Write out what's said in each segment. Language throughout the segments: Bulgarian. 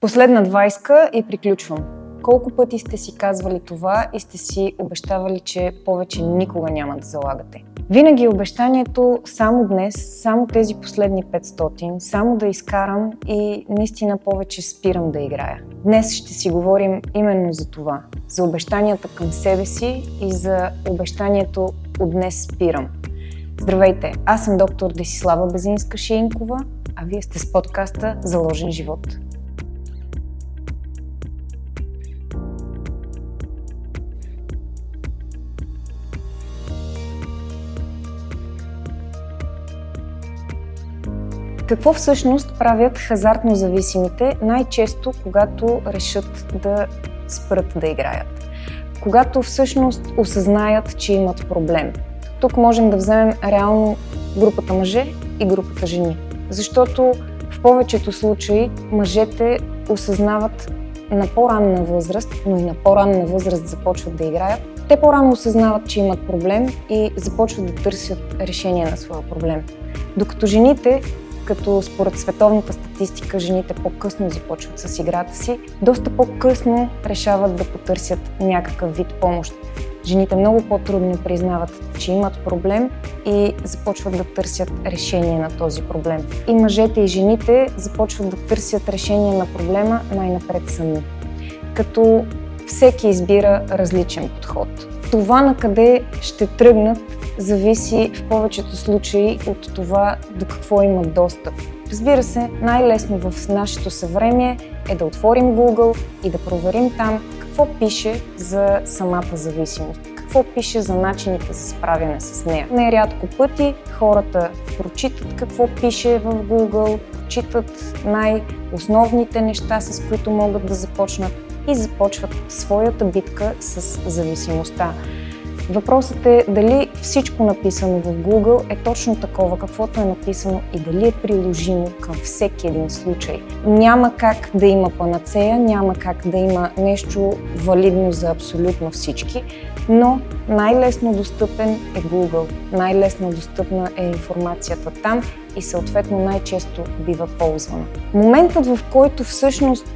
Последна двайска и приключвам. Колко пъти сте си казвали това и сте си обещавали, че повече никога няма да залагате? Винаги е обещанието само днес, само тези последни 500, само да изкарам и наистина повече спирам да играя. Днес ще си говорим именно за това. За обещанията към себе си и за обещанието от днес спирам. Здравейте, аз съм доктор Десислава Безинска-Шиинкова, а вие сте с подкаста Заложен живот. Какво всъщност правят хазартно зависимите най-често, когато решат да спрат да играят? Когато всъщност осъзнаят, че имат проблем. Тук можем да вземем реално групата мъже и групата жени. Защото в повечето случаи мъжете осъзнават на по-ранна възраст, но и на по-ранна възраст започват да играят. Те по-рано осъзнават, че имат проблем и започват да търсят решение на своя проблем. Докато жените като според световната статистика жените по-късно започват с играта си, доста по-късно решават да потърсят някакъв вид помощ. Жените много по-трудно признават, че имат проблем и започват да търсят решение на този проблем. И мъжете и жените започват да търсят решение на проблема най-напред сами. Като всеки избира различен подход. Това на къде ще тръгнат зависи в повечето случаи от това до какво имат достъп. Разбира се, най-лесно в нашето съвремие е да отворим Google и да проверим там какво пише за самата зависимост, какво пише за начините за справяне с нея. Нерядко пъти хората прочитат какво пише в Google, прочитат най-основните неща, с които могат да започнат и започват своята битка с зависимостта. Въпросът е дали всичко написано в Google е точно такова, каквото е написано и дали е приложимо към всеки един случай. Няма как да има панацея, няма как да има нещо валидно за абсолютно всички, но най-лесно достъпен е Google, най-лесно достъпна е информацията там и съответно най-често бива ползвана. Моментът, в който всъщност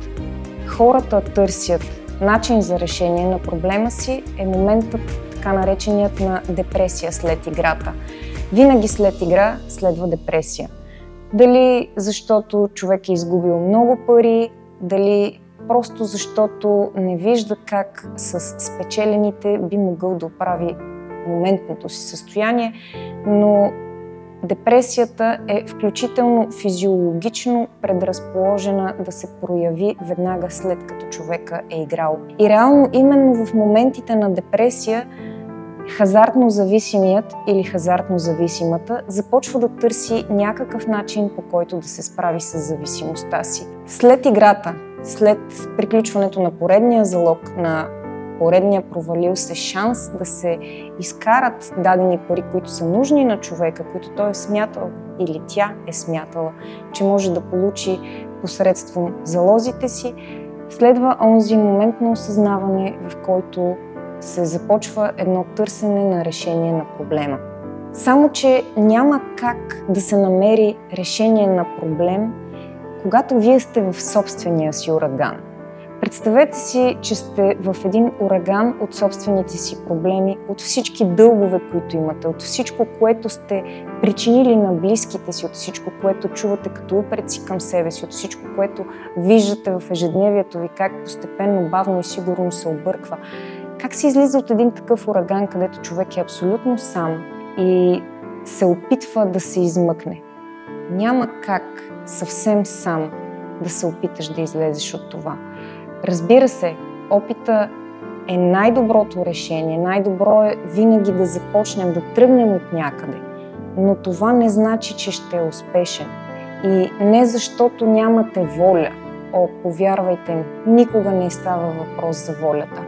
хората търсят начин за решение на проблема си е моментът така нареченият на депресия след играта. Винаги след игра следва депресия. Дали защото човек е изгубил много пари, дали просто защото не вижда как с спечелените би могъл да оправи моментното си състояние, но Депресията е включително физиологично предразположена да се прояви веднага след като човека е играл. И реално именно в моментите на депресия хазартно зависимият или хазартно зависимата започва да търси някакъв начин по който да се справи с зависимостта си. След играта, след приключването на поредния залог на поредния провалил се шанс да се изкарат дадени пари, които са нужни на човека, които той е смятал или тя е смятала, че може да получи посредством залозите си, следва онзи момент на осъзнаване, в който се започва едно търсене на решение на проблема. Само, че няма как да се намери решение на проблем, когато вие сте в собствения си ураган – Представете си, че сте в един ураган от собствените си проблеми, от всички дългове, които имате, от всичко, което сте причинили на близките си, от всичко, което чувате като упреци към себе си, от всичко, което виждате в ежедневието ви, как постепенно, бавно и сигурно се обърква. Как се излиза от един такъв ураган, където човек е абсолютно сам и се опитва да се измъкне? Няма как съвсем сам да се опиташ да излезеш от това. Разбира се, опита е най-доброто решение. Най-добро е винаги да започнем, да тръгнем от някъде. Но това не значи, че ще е успешен. И не защото нямате воля. О, повярвайте ми, никога не става въпрос за волята.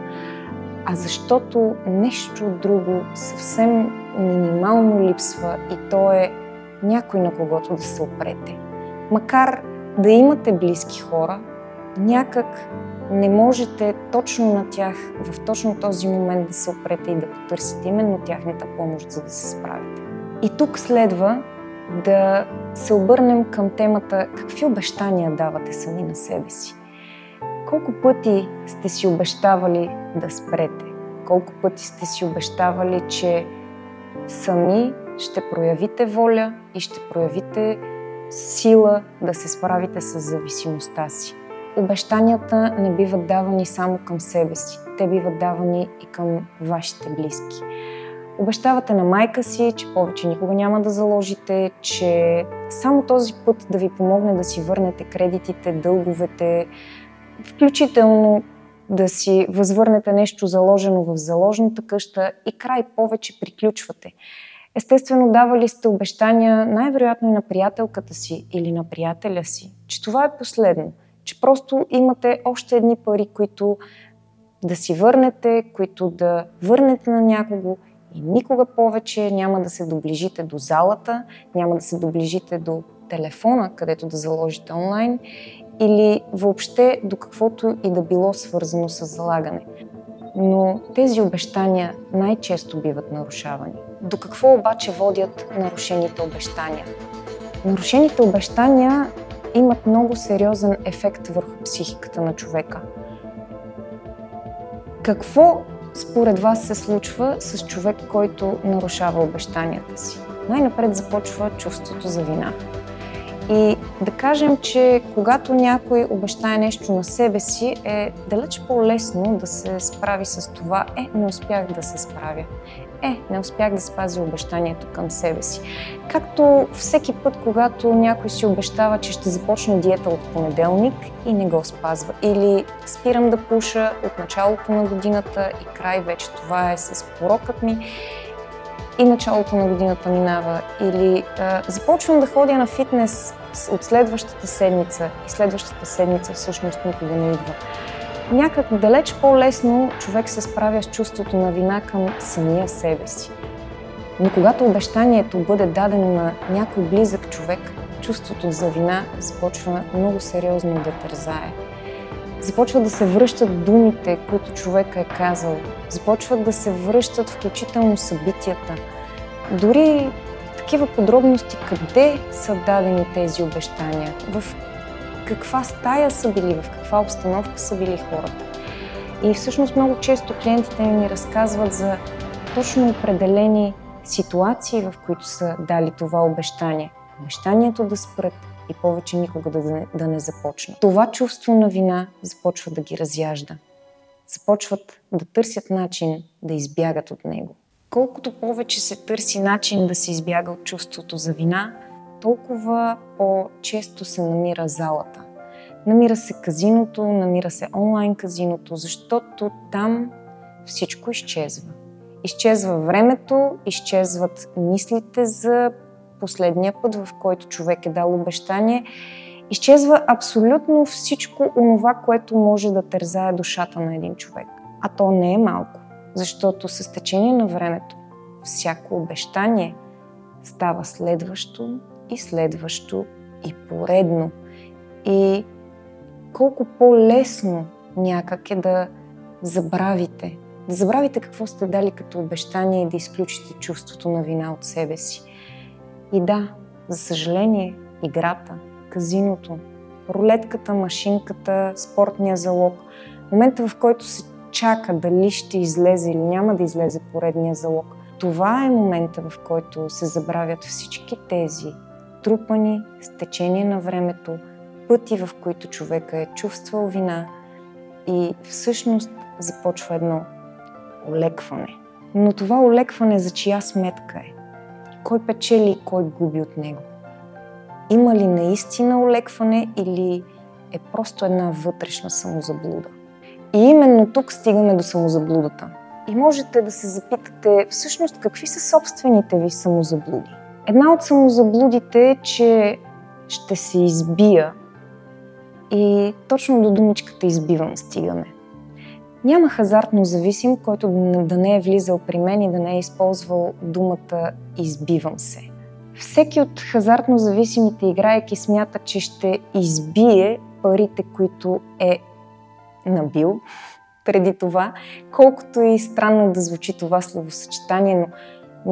А защото нещо друго съвсем минимално липсва и то е някой на когото да се опрете. Макар да имате близки хора, някак не можете точно на тях в точно този момент да се опрете и да потърсите именно тяхната помощ, за да се справите. И тук следва да се обърнем към темата какви обещания давате сами на себе си. Колко пъти сте си обещавали да спрете? Колко пъти сте си обещавали, че сами ще проявите воля и ще проявите сила да се справите с зависимостта си? Обещанията не биват давани само към себе си, те биват давани и към вашите близки. Обещавате на майка си, че повече никога няма да заложите, че само този път да ви помогне да си върнете кредитите, дълговете, включително да си възвърнете нещо заложено в заложната къща и край повече приключвате. Естествено, давали сте обещания най-вероятно и на приятелката си или на приятеля си, че това е последно, че просто имате още едни пари, които да си върнете, които да върнете на някого и никога повече няма да се доближите до залата, няма да се доближите до телефона, където да заложите онлайн или въобще до каквото и да било свързано с залагане. Но тези обещания най-често биват нарушавани. До какво обаче водят нарушените обещания? Нарушените обещания имат много сериозен ефект върху психиката на човека. Какво според вас се случва с човек, който нарушава обещанията си? Най-напред започва чувството за вина. И да кажем, че когато някой обещае нещо на себе си, е далеч по-лесно да се справи с това. Е, не успях да се справя. Е, не успях да спазя обещанието към себе си. Както всеки път, когато някой си обещава, че ще започне диета от понеделник и не го спазва. Или спирам да пуша от началото на годината и край вече това е с порокът ми и началото на годината минава. Или а, започвам да ходя на фитнес от следващата седмица и следващата седмица всъщност никога не идва. Някак далеч по-лесно човек се справя с чувството на вина към самия себе си. Но когато обещанието бъде дадено на някой близък човек, чувството за вина започва много сериозно да тързае. Започват да се връщат думите, които човека е казал. Започват да се връщат включително събитията. Дори такива подробности къде са дадени тези обещания, в каква стая са били, в каква обстановка са били хората. И всъщност много често клиентите ми разказват за точно определени ситуации, в които са дали това обещание. Обещанието да спрат и повече никога да, да не започнат. Това чувство на вина започва да ги разяжда. Започват да търсят начин да избягат от него. Колкото повече се търси начин да се избяга от чувството за вина, толкова по-често се намира залата. Намира се казиното, намира се онлайн казиното, защото там всичко изчезва. Изчезва времето, изчезват мислите за последния път, в който човек е дал обещание. Изчезва абсолютно всичко онова, което може да тързае душата на един човек. А то не е малко, защото с течение на времето всяко обещание става следващо и следващо и поредно. И колко по-лесно някак е да забравите. Да забравите какво сте дали като обещание и да изключите чувството на вина от себе си. И да, за съжаление, играта, казиното, рулетката, машинката, спортния залог, момента в който се чака дали ще излезе или няма да излезе поредния залог, това е момента в който се забравят всички тези трупани с течение на времето, пъти, в които човека е чувствал вина и всъщност започва едно олекване. Но това олекване за чия сметка е? Кой печели и кой губи от него? Има ли наистина олекване или е просто една вътрешна самозаблуда? И именно тук стигаме до самозаблудата. И можете да се запитате всъщност какви са собствените ви самозаблуди. Една от самозаблудите е, че ще се избия и точно до думичката избивам стигаме. Няма хазартно зависим, който да не е влизал при мен и да не е използвал думата избивам се. Всеки от хазартно зависимите играйки смята, че ще избие парите, които е набил преди това, колкото и странно да звучи това словосъчетание, но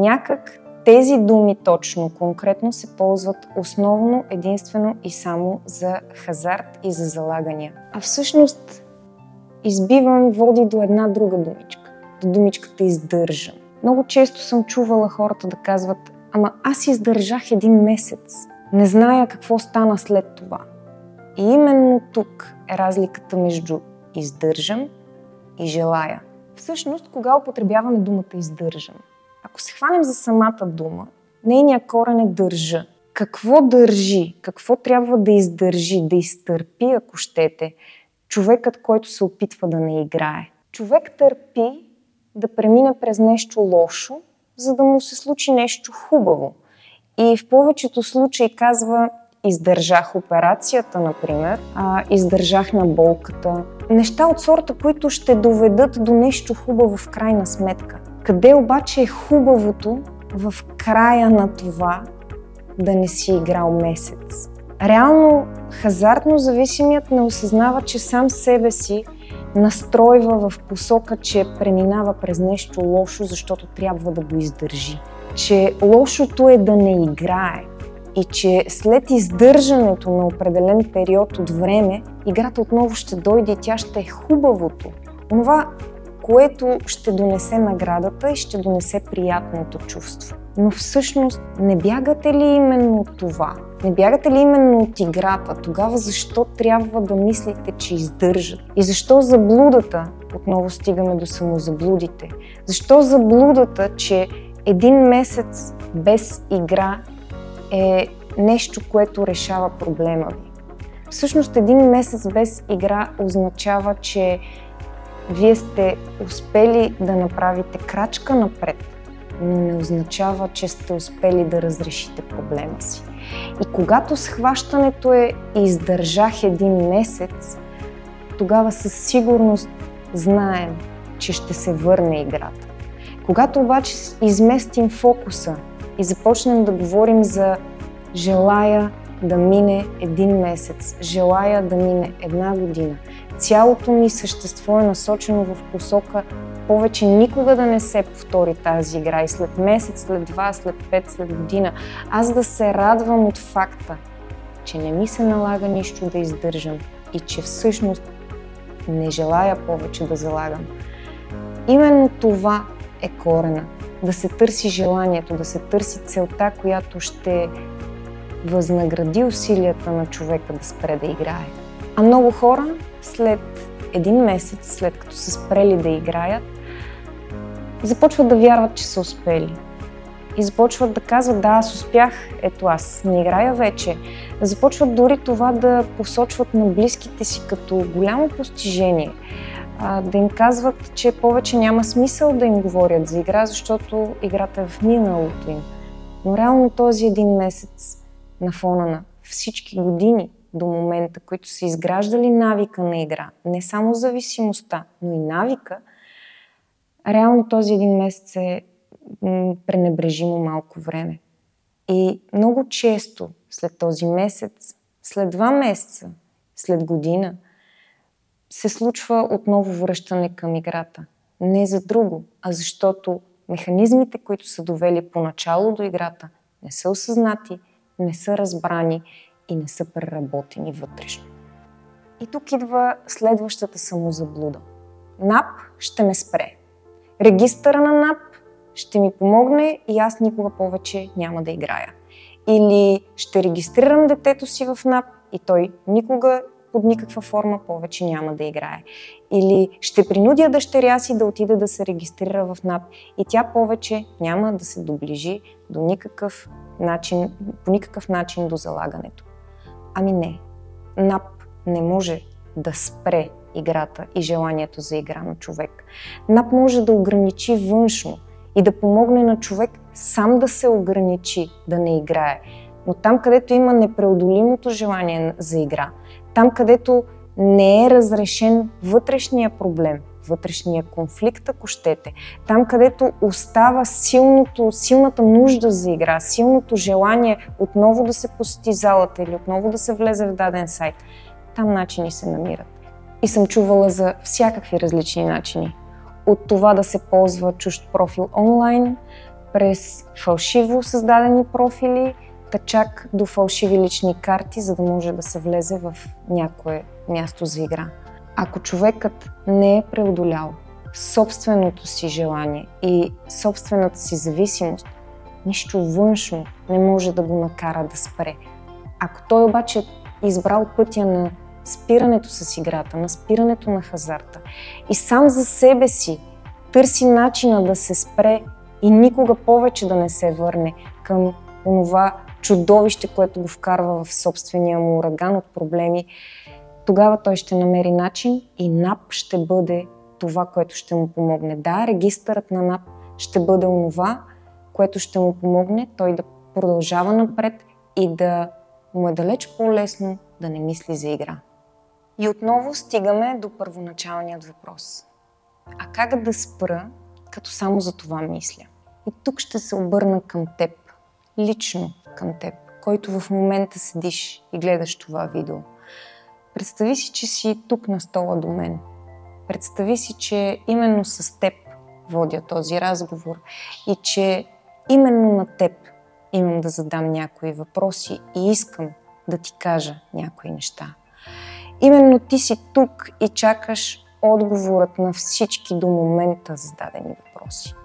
някак тези думи точно, конкретно се ползват основно, единствено и само за хазарт и за залагания. А всъщност избивам води до една друга думичка. До думичката издържам. Много често съм чувала хората да казват, ама аз издържах един месец. Не зная какво стана след това. И именно тук е разликата между издържам и желая. Всъщност, кога употребяваме думата издържам? Ако се хванем за самата дума, нейният корен е държа. Какво държи? Какво трябва да издържи, да изтърпи, ако щете, човекът, който се опитва да не играе? Човек търпи да премине през нещо лошо, за да му се случи нещо хубаво. И в повечето случаи казва издържах операцията, например, а, издържах на болката. Неща от сорта, които ще доведат до нещо хубаво в крайна сметка. Къде обаче е хубавото в края на това да не си играл месец? Реално, хазартно зависимият не осъзнава, че сам себе си настройва в посока, че преминава през нещо лошо, защото трябва да го издържи. Че лошото е да не играе и че след издържането на определен период от време, играта отново ще дойде и тя ще е хубавото. Това, което ще донесе наградата и ще донесе приятното чувство. Но всъщност не бягате ли именно от това? Не бягате ли именно от играта? Тогава защо трябва да мислите, че издържат? И защо заблудата, отново стигаме до самозаблудите, защо заблудата, че един месец без игра е нещо, което решава проблема ви? Всъщност един месец без игра означава, че вие сте успели да направите крачка напред, но не означава, че сте успели да разрешите проблема си. И когато схващането е издържах един месец, тогава със сигурност знаем, че ще се върне играта. Когато обаче изместим фокуса и започнем да говорим за желая да мине един месец, желая да мине една година, цялото ми същество е насочено в посока повече никога да не се повтори тази игра и след месец, след два, след пет, след година, аз да се радвам от факта, че не ми се налага нищо да издържам и че всъщност не желая повече да залагам. Именно това е корена. Да се търси желанието, да се търси целта, която ще възнагради усилията на човека да спре да играе. А много хора след един месец, след като са спрели да играят, започват да вярват, че са успели. И започват да казват, да, аз успях, ето аз не играя вече. Започват дори това да посочват на близките си като голямо постижение. Да им казват, че повече няма смисъл да им говорят за игра, защото играта е в миналото им. Но реално този един месец на фона на всички години до момента, които са изграждали навика на игра, не само зависимостта, но и навика, реално този един месец е пренебрежимо малко време. И много често след този месец, след два месеца, след година, се случва отново връщане към играта. Не за друго, а защото механизмите, които са довели поначало до играта, не са осъзнати, не са разбрани и не са преработени вътрешно. И тук идва следващата самозаблуда. НАП ще ме спре. Регистъра на НАП ще ми помогне и аз никога повече няма да играя. Или ще регистрирам детето си в НАП и той никога под никаква форма повече няма да играе. Или ще принудя дъщеря си да отиде да се регистрира в НАП и тя повече няма да се доближи до никакъв начин, по никакъв начин до залагането. Ами не. НАП не може да спре играта и желанието за игра на човек. НАП може да ограничи външно и да помогне на човек сам да се ограничи, да не играе. Но там, където има непреодолимото желание за игра, там, където не е разрешен вътрешния проблем, вътрешния конфликт, ако щете, там, където остава силното, силната нужда за игра, силното желание отново да се посети залата или отново да се влезе в даден сайт, там начини се намират. И съм чувала за всякакви различни начини. От това да се ползва чужд профил онлайн, през фалшиво създадени профили, чак до фалшиви лични карти, за да може да се влезе в някое място за игра. Ако човекът не е преодолял собственото си желание и собствената си зависимост, нищо външно не може да го накара да спре. Ако той обаче е избрал пътя на спирането с играта, на спирането на хазарта и сам за себе си търси начина да се спре и никога повече да не се върне към онова чудовище, което го вкарва в собствения му ураган от проблеми, тогава той ще намери начин и НАП ще бъде това, което ще му помогне. Да, регистърът на НАП ще бъде онова, което ще му помогне той да продължава напред и да му е далеч по-лесно да не мисли за игра. И отново стигаме до първоначалният въпрос. А как да спра, като само за това мисля? И тук ще се обърна към теб, лично към теб, който в момента седиш и гледаш това видео. Представи си, че си тук на стола до мен. Представи си, че именно с теб водя този разговор и че именно на теб имам да задам някои въпроси и искам да ти кажа някои неща. Именно ти си тук и чакаш отговорът на всички до момента зададени въпроси.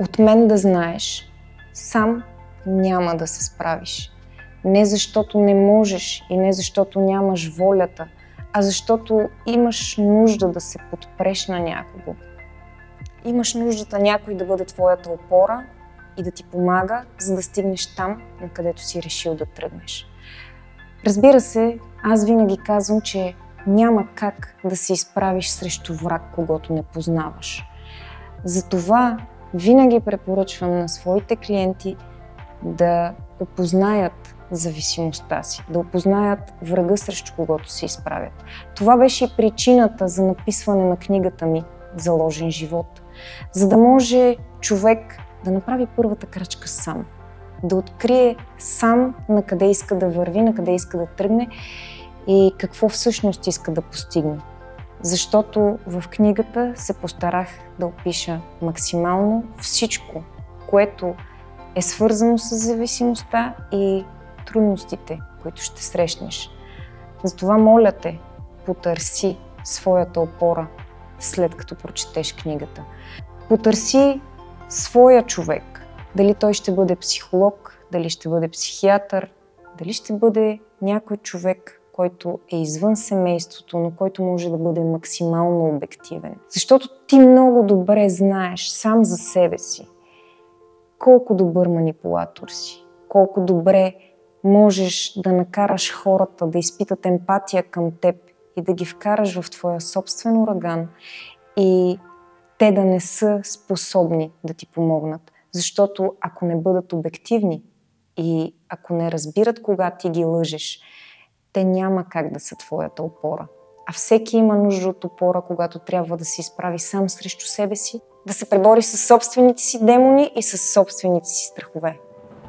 От мен да знаеш, сам няма да се справиш. Не защото не можеш и не защото нямаш волята, а защото имаш нужда да се подпреш на някого. Имаш нуждата някой да бъде твоята опора и да ти помага, за да стигнеш там, на където си решил да тръгнеш. Разбира се, аз винаги казвам, че няма как да се изправиш срещу враг, когато не познаваш. Затова винаги препоръчвам на своите клиенти да опознаят зависимостта си, да опознаят врага срещу когото се изправят. Това беше и причината за написване на книгата ми Заложен живот, за да може човек да направи първата крачка сам, да открие сам на къде иска да върви, на къде иска да тръгне и какво всъщност иска да постигне. Защото в книгата се постарах да опиша максимално всичко, което е свързано с зависимостта и трудностите, които ще срещнеш. Затова моля те, потърси своята опора след като прочетеш книгата. Потърси своя човек. Дали той ще бъде психолог, дали ще бъде психиатър, дали ще бъде някой човек, който е извън семейството, но който може да бъде максимално обективен. Защото ти много добре знаеш сам за себе си колко добър манипулатор си, колко добре можеш да накараш хората да изпитат емпатия към теб и да ги вкараш в твоя собствен ураган и те да не са способни да ти помогнат. Защото ако не бъдат обективни и ако не разбират кога ти ги лъжеш, те няма как да са твоята опора. А всеки има нужда от опора, когато трябва да се изправи сам срещу себе си, да се пребори с собствените си демони и с собствените си страхове.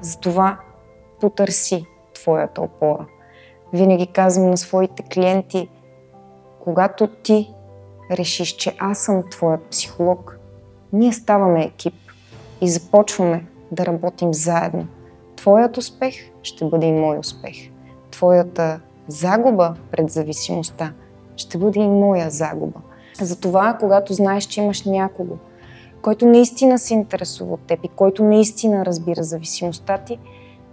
Затова потърси твоята опора. Винаги казвам на своите клиенти, когато ти решиш, че аз съм твоят психолог, ние ставаме екип и започваме да работим заедно. Твоят успех ще бъде и мой успех. Твоята загуба пред зависимостта ще бъде и моя загуба. Затова, когато знаеш, че имаш някого, който наистина се интересува от теб и който наистина разбира зависимостта ти,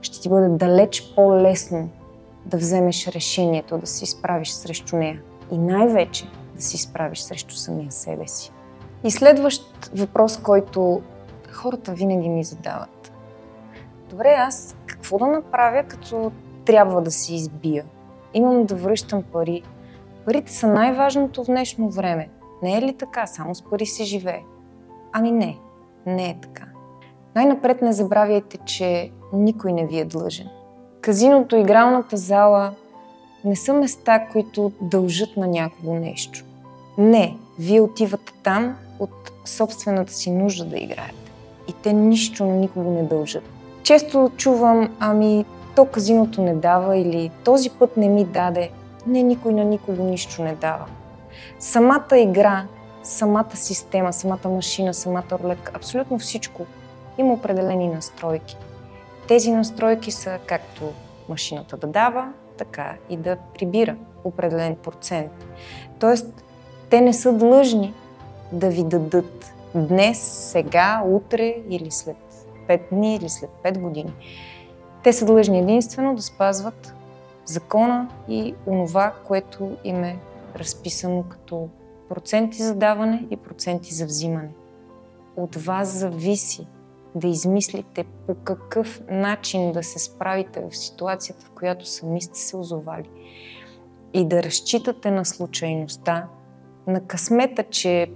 ще ти бъде далеч по-лесно да вземеш решението да се изправиш срещу нея. И най-вече да се изправиш срещу самия себе си. И следващ въпрос, който хората винаги ми задават. Добре, аз какво да направя, като трябва да се избия? Имам да връщам пари. Парите са най-важното в днешно време. Не е ли така? Само с пари се живее. Ами не, не е така. Най-напред не забравяйте, че никой не ви е длъжен. Казиното, игралната зала не са места, които дължат на някого нещо. Не, вие отивате там от собствената си нужда да играете. И те нищо никого не дължат. Често чувам, ами то казиното не дава или този път не ми даде. Не, никой на никого нищо не дава. Самата игра, самата система, самата машина, самата рулетка, абсолютно всичко има определени настройки. Тези настройки са както машината да дава, така и да прибира определен процент. Тоест, те не са длъжни да ви дадат днес, сега, утре или след 5 дни или след 5 години. Те са длъжни единствено да спазват закона и онова, което им е разписано като проценти за даване и проценти за взимане. От вас зависи да измислите по какъв начин да се справите в ситуацията, в която сами сте се озовали. И да разчитате на случайността, на късмета, че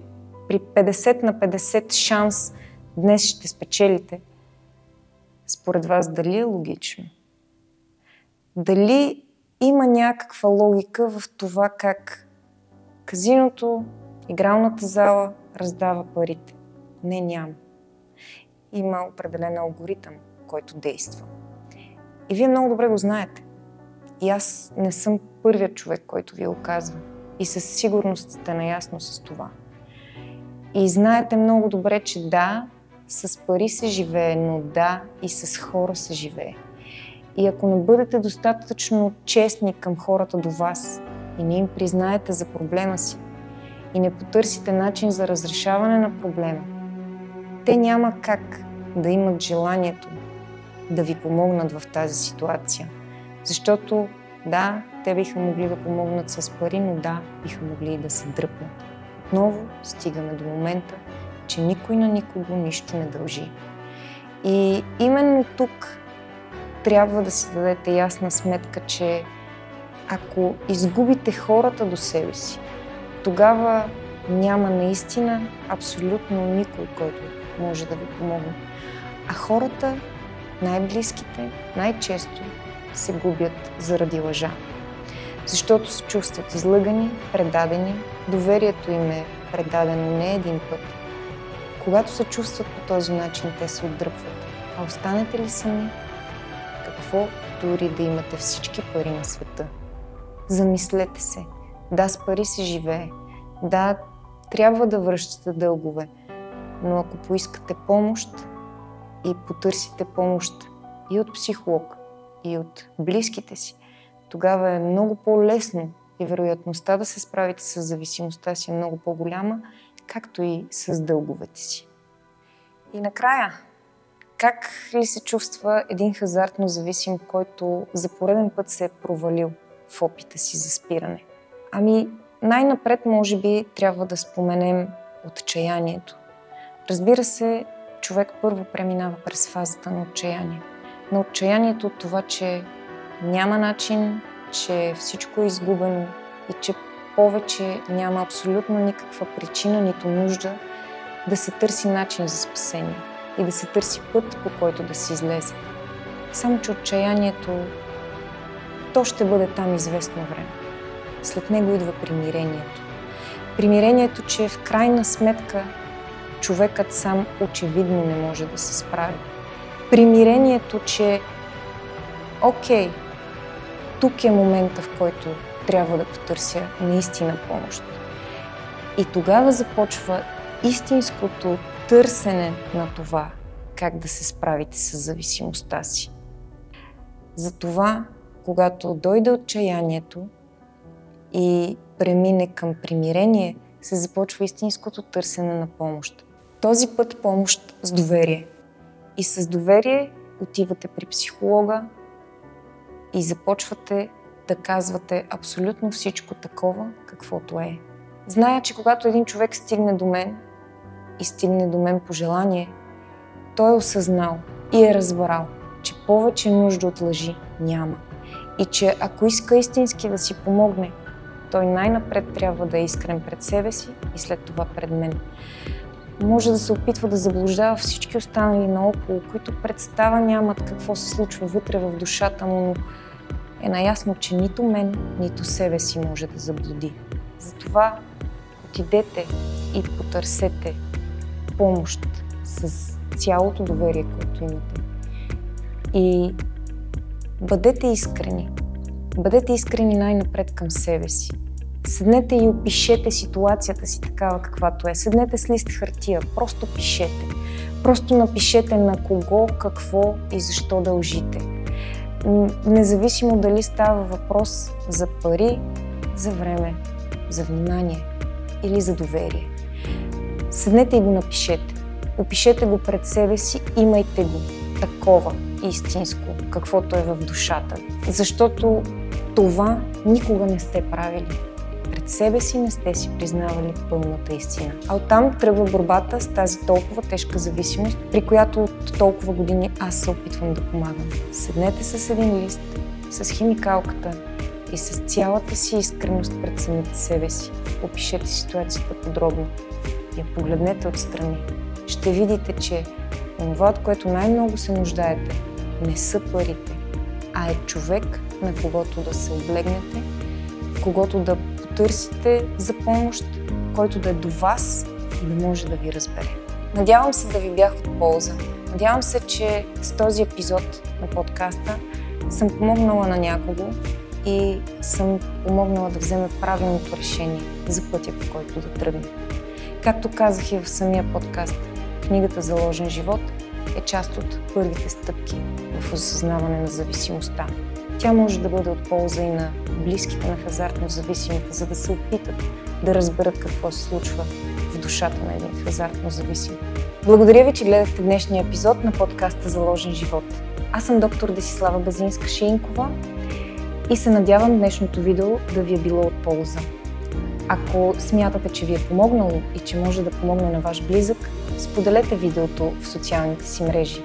при 50 на 50 шанс днес ще спечелите. Според вас дали е логично? Дали има някаква логика в това как казиното, игралната зала раздава парите? Не, няма има определен алгоритъм, който действа. И вие много добре го знаете. И аз не съм първият човек, който ви го казва. И със сигурност сте наясно с това. И знаете много добре, че да, с пари се живее, но да, и с хора се живее. И ако не бъдете достатъчно честни към хората до вас и не им признаете за проблема си и не потърсите начин за разрешаване на проблема, те няма как да имат желанието да ви помогнат в тази ситуация. Защото да, те биха могли да помогнат с пари, но да, биха могли и да се дръпнат. Отново стигаме до момента, че никой на никого нищо не дължи. И именно тук трябва да си дадете ясна сметка, че ако изгубите хората до себе си, тогава няма наистина абсолютно никой, който може да ви помогне. А хората, най-близките, най-често се губят заради лъжа. Защото се чувстват излъгани, предадени, доверието им е предадено не един път. Когато се чувстват по този начин, те се отдръпват. А останете ли сами? Какво дори да имате всички пари на света? Замислете се. Да, с пари се живее. Да, трябва да връщате дългове. Но ако поискате помощ и потърсите помощ и от психолог, и от близките си, тогава е много по-лесно и вероятността да се справите с зависимостта си е много по-голяма, както и с дълговете си. И накрая, как ли се чувства един хазартно зависим, който за пореден път се е провалил в опита си за спиране? Ами, най-напред, може би, трябва да споменем отчаянието. Разбира се, човек първо преминава през фазата на отчаяние. На отчаянието от това, че няма начин, че всичко е изгубено и че повече няма абсолютно никаква причина, нито нужда да се търси начин за спасение и да се търси път, по който да се излезе. Само, че отчаянието, то ще бъде там известно време. След него идва примирението. Примирението, че в крайна сметка човекът сам очевидно не може да се справи. Примирението, че окей, тук е момента, в който трябва да потърся наистина помощ. И тогава започва истинското търсене на това, как да се справите с зависимостта си. Затова, когато дойде отчаянието и премине към примирение, се започва истинското търсене на помощ. Този път помощ с доверие. И с доверие отивате при психолога и започвате да казвате абсолютно всичко такова, каквото е. Зная, че когато един човек стигне до мен и стигне до мен по желание, той е осъзнал и е разбрал, че повече нужда от лъжи няма. И че ако иска истински да си помогне, той най-напред трябва да е искрен пред себе си и след това пред мен може да се опитва да заблуждава всички останали наоколо, които представа нямат какво се случва вътре в душата му, но е наясно, че нито мен, нито себе си може да заблуди. Затова отидете и потърсете помощ с цялото доверие, което имате. И бъдете искрени. Бъдете искрени най-напред към себе си. Седнете и опишете ситуацията си такава каквато е. Седнете с лист хартия, просто пишете. Просто напишете на кого, какво и защо дължите. Независимо дали става въпрос за пари, за време, за внимание или за доверие. Седнете и го напишете. Опишете го пред себе си, имайте го такова истинско, каквото е в душата. Защото това никога не сте правили. Пред себе си не сте си признавали пълната истина. А оттам тръгва борбата с тази толкова тежка зависимост, при която от толкова години аз се опитвам да помагам. Седнете с един лист, с химикалката и с цялата си искреност пред самите себе си. Опишете ситуацията подробно. Я погледнете отстрани. Ще видите, че това, от което най-много се нуждаете, не са парите, а е човек, на когото да се облегнете, когото да потърсите за помощ, който да е до вас и да може да ви разбере. Надявам се да ви бях от полза. Надявам се, че с този епизод на подкаста съм помогнала на някого и съм помогнала да вземе правилното решение за пътя, по който да тръгне. Както казах и в самия подкаст, книгата Заложен живот е част от първите стъпки в осъзнаване на зависимостта. Тя може да бъде от полза и на близките на хазартно зависимите, за да се опитат да разберат какво се случва в душата на един хазартно зависим. Благодаря ви, че гледахте днешния епизод на подкаста Заложен живот. Аз съм доктор Десислава Базинска-Шинкова и се надявам днешното видео да ви е било от полза. Ако смятате, че ви е помогнало и че може да помогне на ваш близък, споделете видеото в социалните си мрежи.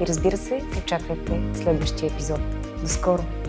И разбира се, очаквайте следващия епизод. До скоро!